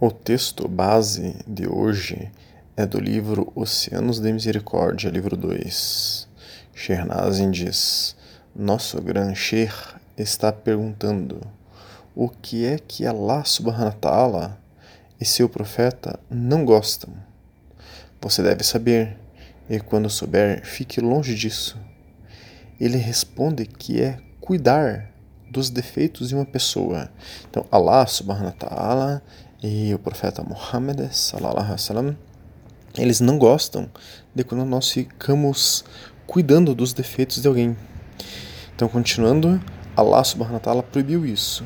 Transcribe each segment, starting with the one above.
O texto base de hoje é do livro Oceanos de Misericórdia, livro 2. Shernazin diz: Nosso gran Sheikh está perguntando o que é que Allah subhanahu ta'ala e seu profeta não gostam. Você deve saber, e quando souber, fique longe disso. Ele responde que é cuidar dos defeitos de uma pessoa. Então, Allah subhanahu ta'ala e o profeta Muhammad sallallahu alaihi eles não gostam de quando nós ficamos cuidando dos defeitos de alguém. Então, continuando, Allah subhanahu wa ta'ala proibiu isso.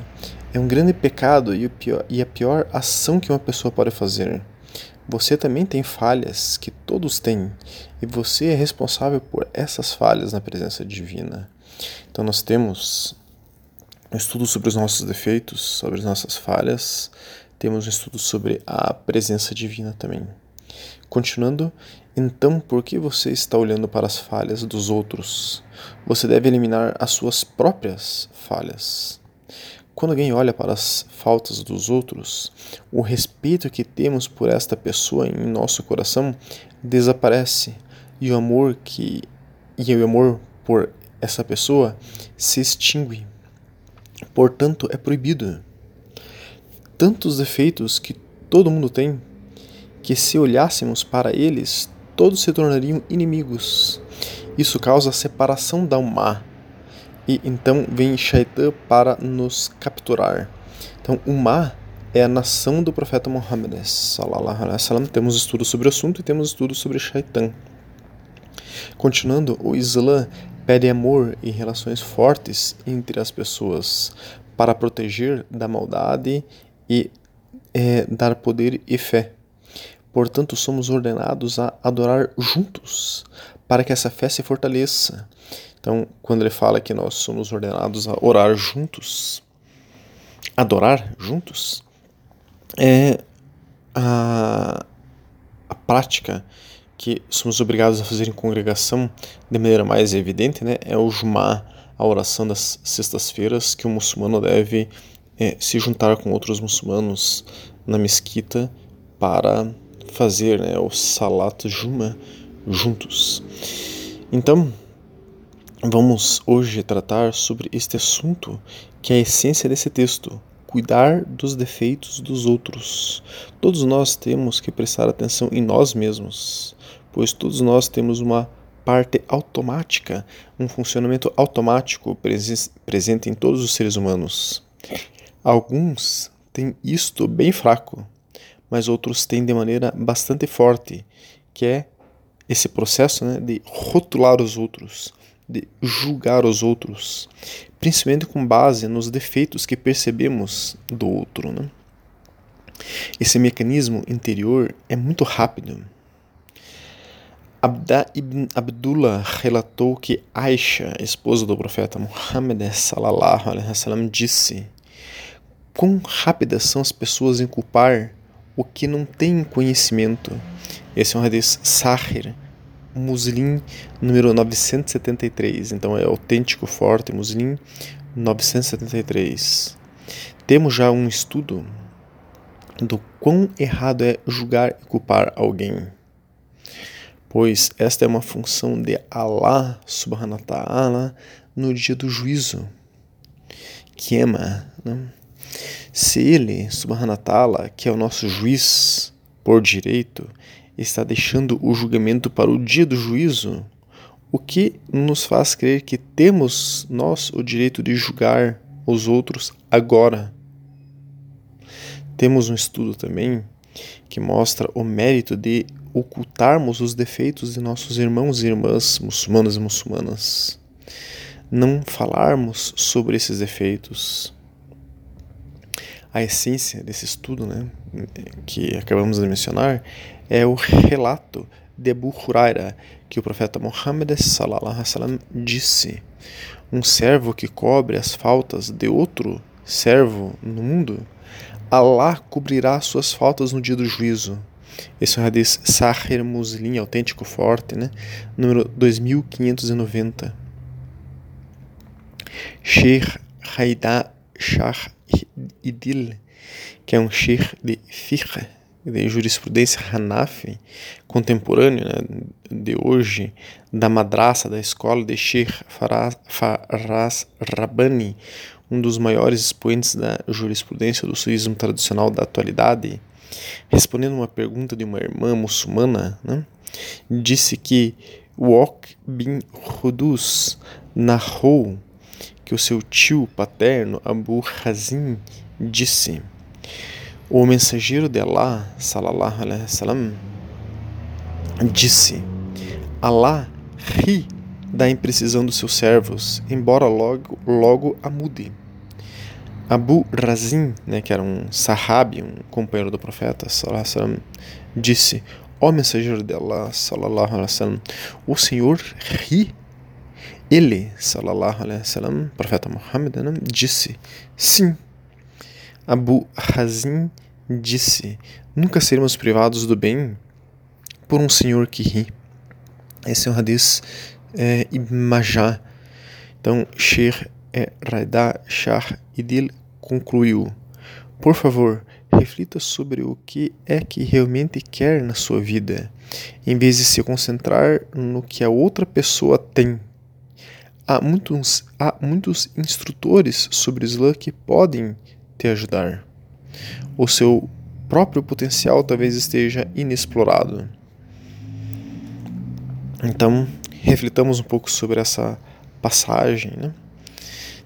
É um grande pecado e, pior, e a pior ação que uma pessoa pode fazer. Você também tem falhas que todos têm, e você é responsável por essas falhas na presença divina. Então nós temos um estudo sobre os nossos defeitos, sobre as nossas falhas, temos um estudo sobre a presença divina também. Continuando, então por que você está olhando para as falhas dos outros? Você deve eliminar as suas próprias falhas. Quando alguém olha para as faltas dos outros, o respeito que temos por esta pessoa em nosso coração desaparece e o amor que e o amor por essa pessoa se extingue. Portanto, é proibido tantos defeitos que todo mundo tem, que se olhássemos para eles, todos se tornariam inimigos. Isso causa a separação da Ummah. E então vem Shaitan para nos capturar. Então, Ummah é a nação do profeta Muhammad. Temos estudos sobre o assunto e temos estudos sobre Shaitan. Continuando, o Islã pede amor e relações fortes entre as pessoas para proteger da maldade e é, dar poder e fé. Portanto, somos ordenados a adorar juntos, para que essa fé se fortaleça. Então, quando ele fala que nós somos ordenados a orar juntos, adorar juntos, é a, a prática que somos obrigados a fazer em congregação de maneira mais evidente, né, é o Jumá, a oração das sextas-feiras que o muçulmano deve é, se juntar com outros muçulmanos na mesquita para fazer né, o Salat Juma juntos. Então, vamos hoje tratar sobre este assunto que é a essência desse texto, cuidar dos defeitos dos outros. Todos nós temos que prestar atenção em nós mesmos, pois todos nós temos uma parte automática, um funcionamento automático presente em todos os seres humanos. Alguns têm isto bem fraco, mas outros têm de maneira bastante forte, que é esse processo né, de rotular os outros, de julgar os outros, principalmente com base nos defeitos que percebemos do outro. Né? Esse mecanismo interior é muito rápido. Abda ibn Abdullah relatou que Aisha, esposa do profeta Muhammad sallallahu alaihi wasallam, disse: quão rápidas são as pessoas em culpar o que não tem conhecimento. Esse é um hadith Sahir, Muslim número 973. Então é autêntico, forte, Muslim 973. Temos já um estudo do quão errado é julgar e culpar alguém. Pois esta é uma função de Allah subhanahu wa ta'ala no dia do juízo. Kiema, né? Se ele, Subhanatala, que é o nosso juiz por direito, está deixando o julgamento para o dia do juízo, o que nos faz crer que temos nós o direito de julgar os outros agora? Temos um estudo também que mostra o mérito de ocultarmos os defeitos de nossos irmãos e irmãs muçulmanos e muçulmanas. Não falarmos sobre esses defeitos a essência desse estudo, né, que acabamos de mencionar, é o relato de Abu Huraira, que o profeta Muhammad disse: Um servo que cobre as faltas de outro servo no mundo, Allah cobrirá suas faltas no dia do juízo. Esse é um hadith Sahir Muslim, autêntico forte, né? número 2590. Sheikh Haidar Shah Idil que é um sheikh de fiqh, de jurisprudência Hanafi, contemporâneo né, de hoje, da madraça, da escola de Sheikh Faraz Rabbani, um dos maiores expoentes da jurisprudência do suísmo tradicional da atualidade, respondendo uma pergunta de uma irmã muçulmana, né, disse que Wok bin Hudus narrou que o seu tio paterno Abu Hazim disse o mensageiro de Allah, salallahu alaihi wasallam, disse: Allah ri da imprecisão dos seus servos, embora logo, logo a mude. Abu Razin, né, que era um sahabi, um companheiro do profeta, salallahu alaihi disse: Ó mensageiro de Allah, salallahu alaihi wasallam, o Senhor ri. Ele, salallahu alaihi wasallam, profeta Muhammad, né, disse: Sim. Abu Razin disse: Nunca seremos privados do bem por um senhor que ri. Esse é um hadith é. Então, Sheikh é, Raida Shah Idil concluiu: Por favor, reflita sobre o que é que realmente quer na sua vida, em vez de se concentrar no que a outra pessoa tem. Há muitos, há muitos instrutores sobre Islã que podem te ajudar o seu próprio potencial talvez esteja inexplorado. Então, reflitamos um pouco sobre essa passagem. Né?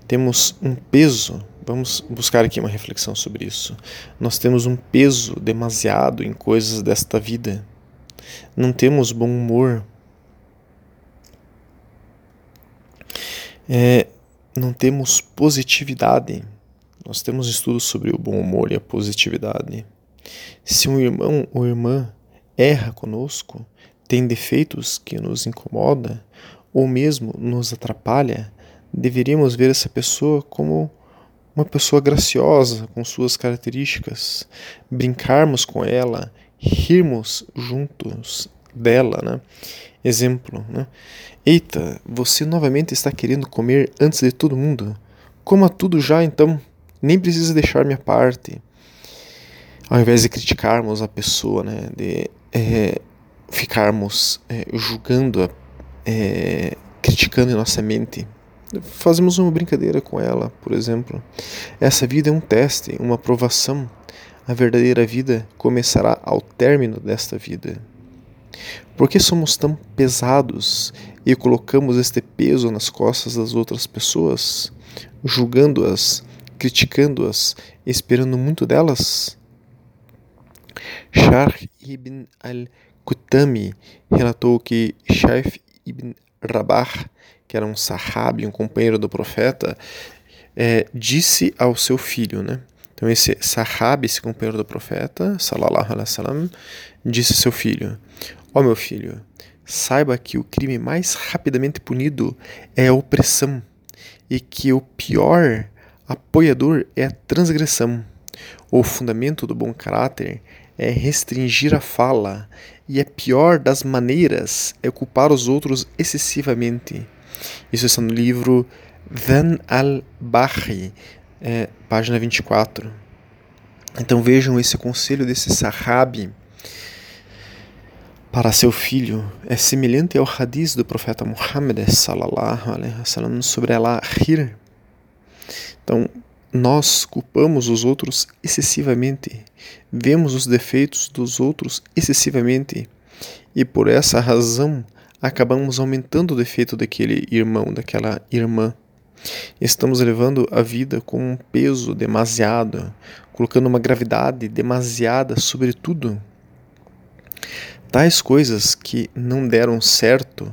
Temos um peso, vamos buscar aqui uma reflexão sobre isso. Nós temos um peso demasiado em coisas desta vida. Não temos bom humor. É, não temos positividade nós temos estudos sobre o bom humor e a positividade. Se um irmão ou irmã erra conosco, tem defeitos que nos incomoda ou mesmo nos atrapalha, deveríamos ver essa pessoa como uma pessoa graciosa com suas características, brincarmos com ela, rirmos juntos dela, né? Exemplo, né? Eita, você novamente está querendo comer antes de todo mundo? Coma tudo já então nem precisa deixar minha parte. Ao invés de criticarmos a pessoa, né, de é, ficarmos é, julgando, é, criticando em nossa mente, fazemos uma brincadeira com ela, por exemplo. Essa vida é um teste, uma provação. A verdadeira vida começará ao término desta vida. Por que somos tão pesados e colocamos este peso nas costas das outras pessoas, julgando-as criticando-as, esperando muito delas? Sharh ibn al-Kutami relatou que Shaif ibn Rabah, que era um sahabi, um companheiro do profeta, é, disse ao seu filho, né? Então esse sahabi, esse companheiro do profeta, salallahu alaihi wasallam, disse seu filho: Ó oh, meu filho, saiba que o crime mais rapidamente punido é a opressão e que o pior Apoiador é a transgressão. O fundamento do bom caráter é restringir a fala, e a pior das maneiras é culpar os outros excessivamente. Isso está no livro Van al-Bahri, é, página 24. Então vejam esse conselho desse sahabi para seu filho é semelhante ao hadith do profeta Muhammad sallallahu alaihi wasallam sobre ela rir então, nós culpamos os outros excessivamente, vemos os defeitos dos outros excessivamente e por essa razão acabamos aumentando o defeito daquele irmão, daquela irmã. Estamos levando a vida com um peso demasiado, colocando uma gravidade demasiada sobre tudo. Tais coisas que não deram certo,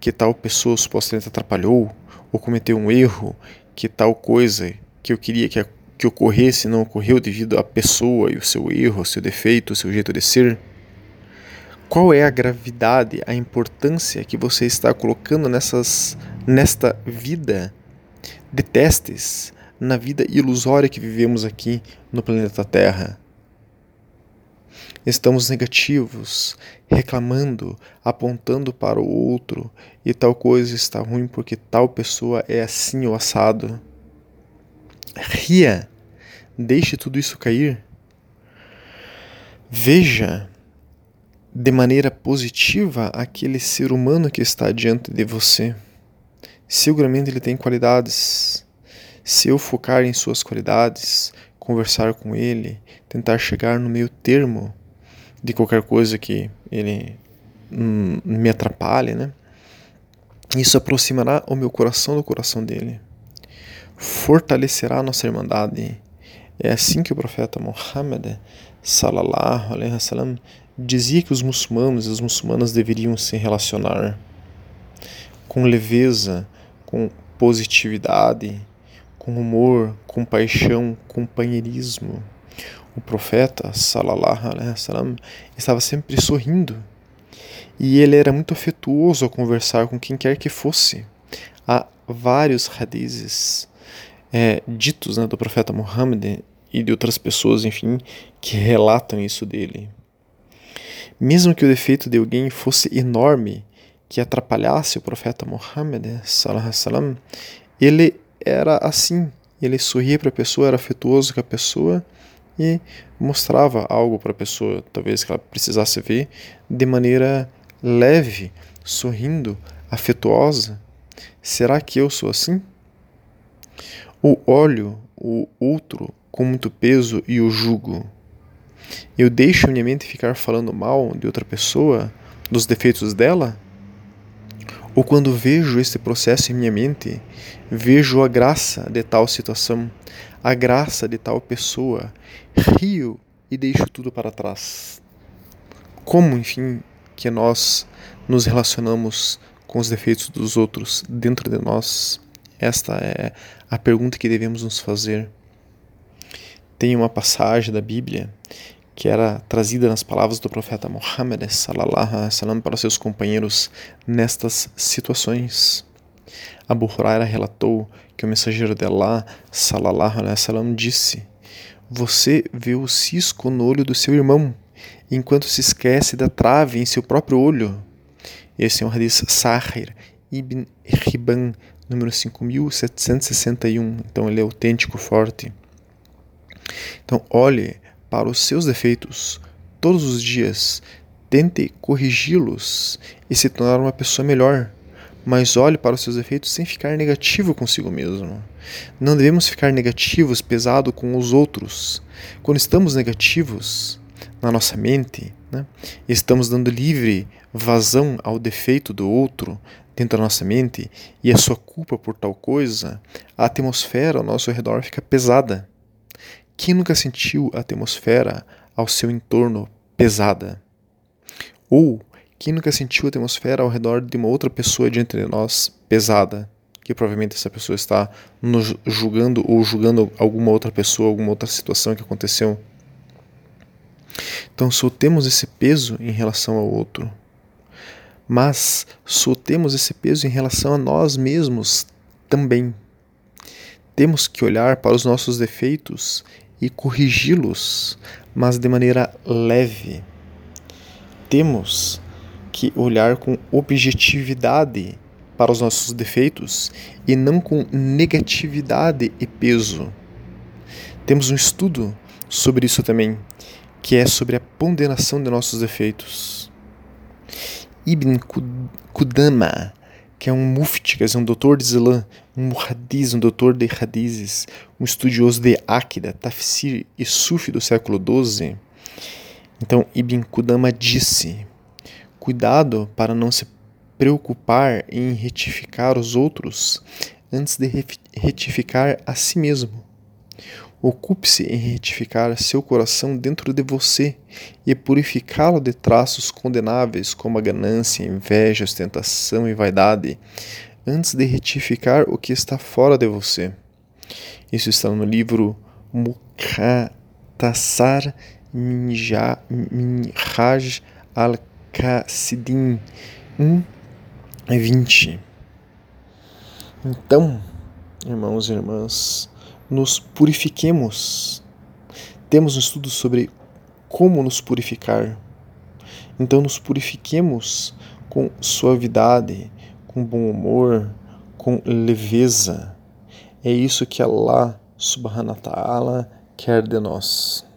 que tal pessoa supostamente atrapalhou ou cometeu um erro que tal coisa que eu queria que, que ocorresse não ocorreu devido à pessoa e o seu erro, o seu defeito, o seu jeito de ser? Qual é a gravidade, a importância que você está colocando nessas, nesta vida de testes, na vida ilusória que vivemos aqui no planeta Terra? Estamos negativos, reclamando, apontando para o outro e tal coisa está ruim porque tal pessoa é assim ou assado. Ria deixe tudo isso cair. Veja de maneira positiva aquele ser humano que está diante de você. Seguramente ele tem qualidades. Se eu focar em suas qualidades, conversar com ele, tentar chegar no meio termo de qualquer coisa que ele hum, me atrapalhe, né? Isso aproximará o meu coração do coração dele, fortalecerá a nossa irmandade. É assim que o profeta Muhammad sallallahu alaihi wasallam dizia que os muçulmanos e as muçulmanas deveriam se relacionar com leveza, com positividade, com humor, compaixão, companheirismo. O profeta sallallahu alaihi wasallam estava sempre sorrindo e ele era muito afetuoso ao conversar com quem quer que fosse. Há vários hadizes é, ditos né, do profeta Muhammad e de outras pessoas, enfim, que relatam isso dele. Mesmo que o defeito de alguém fosse enorme, que atrapalhasse o profeta Muhammad, salam, ele era assim. Ele sorria para a pessoa, era afetuoso com a pessoa e mostrava algo para a pessoa, talvez que ela precisasse ver, de maneira leve, sorrindo, afetuosa. Será que eu sou assim? Ou olho o outro com muito peso e o julgo? Eu deixo minha mente ficar falando mal de outra pessoa, dos defeitos dela? Ou quando vejo este processo em minha mente, vejo a graça de tal situação, a graça de tal pessoa, rio e deixo tudo para trás. Como, enfim, que nós nos relacionamos com os defeitos dos outros dentro de nós? Esta é a pergunta que devemos nos fazer. Tem uma passagem da Bíblia que era trazida nas palavras do profeta Muhammad sallallahu para seus companheiros nestas situações. Abu Huraira relatou que o mensageiro de Allah sallallahu alaihi wasallam disse: Você vê o cisco no olho do seu irmão enquanto se esquece da trave em seu próprio olho. Esse é um hadith Sahir ibn Hibban, número 5761. Então ele é autêntico, forte. Então olhe para os seus defeitos todos os dias, tente corrigi-los e se tornar uma pessoa melhor. Mas olhe para os seus defeitos sem ficar negativo consigo mesmo. Não devemos ficar negativos, pesado com os outros. Quando estamos negativos, na nossa mente, né? estamos dando livre vazão ao defeito do outro dentro da nossa mente e a sua culpa por tal coisa, a atmosfera ao nosso redor fica pesada. Quem nunca sentiu a atmosfera ao seu entorno pesada? Ou quem nunca sentiu a atmosfera ao redor de uma outra pessoa de nós pesada? Que provavelmente essa pessoa está nos julgando ou julgando alguma outra pessoa, alguma outra situação que aconteceu então soltemos esse peso em relação ao outro. Mas soltemos esse peso em relação a nós mesmos também. Temos que olhar para os nossos defeitos e corrigi-los, mas de maneira leve. Temos que olhar com objetividade para os nossos defeitos e não com negatividade e peso. Temos um estudo sobre isso também, que é sobre a ponderação de nossos defeitos. Ibn Qudama, que é um mufti, quer dizer, um doutor de Islã, um muhadis, um doutor de hadizes, um estudioso de Akida, Tafsir e Sufi do século XII. Então, Ibn Qudama disse: Cuidado para não se preocupar em retificar os outros antes de retificar a si mesmo. Ocupe-se em retificar seu coração dentro de você e purificá-lo de traços condenáveis como a ganância, inveja, ostentação e vaidade, antes de retificar o que está fora de você. Isso está no livro Muqtasar Minhaj al-Qasidin 1, 20. Então, irmãos e irmãs, nos purifiquemos. Temos um estudo sobre como nos purificar. Então, nos purifiquemos com suavidade, com bom humor, com leveza. É isso que Allah subhanahu wa ta'ala quer de nós.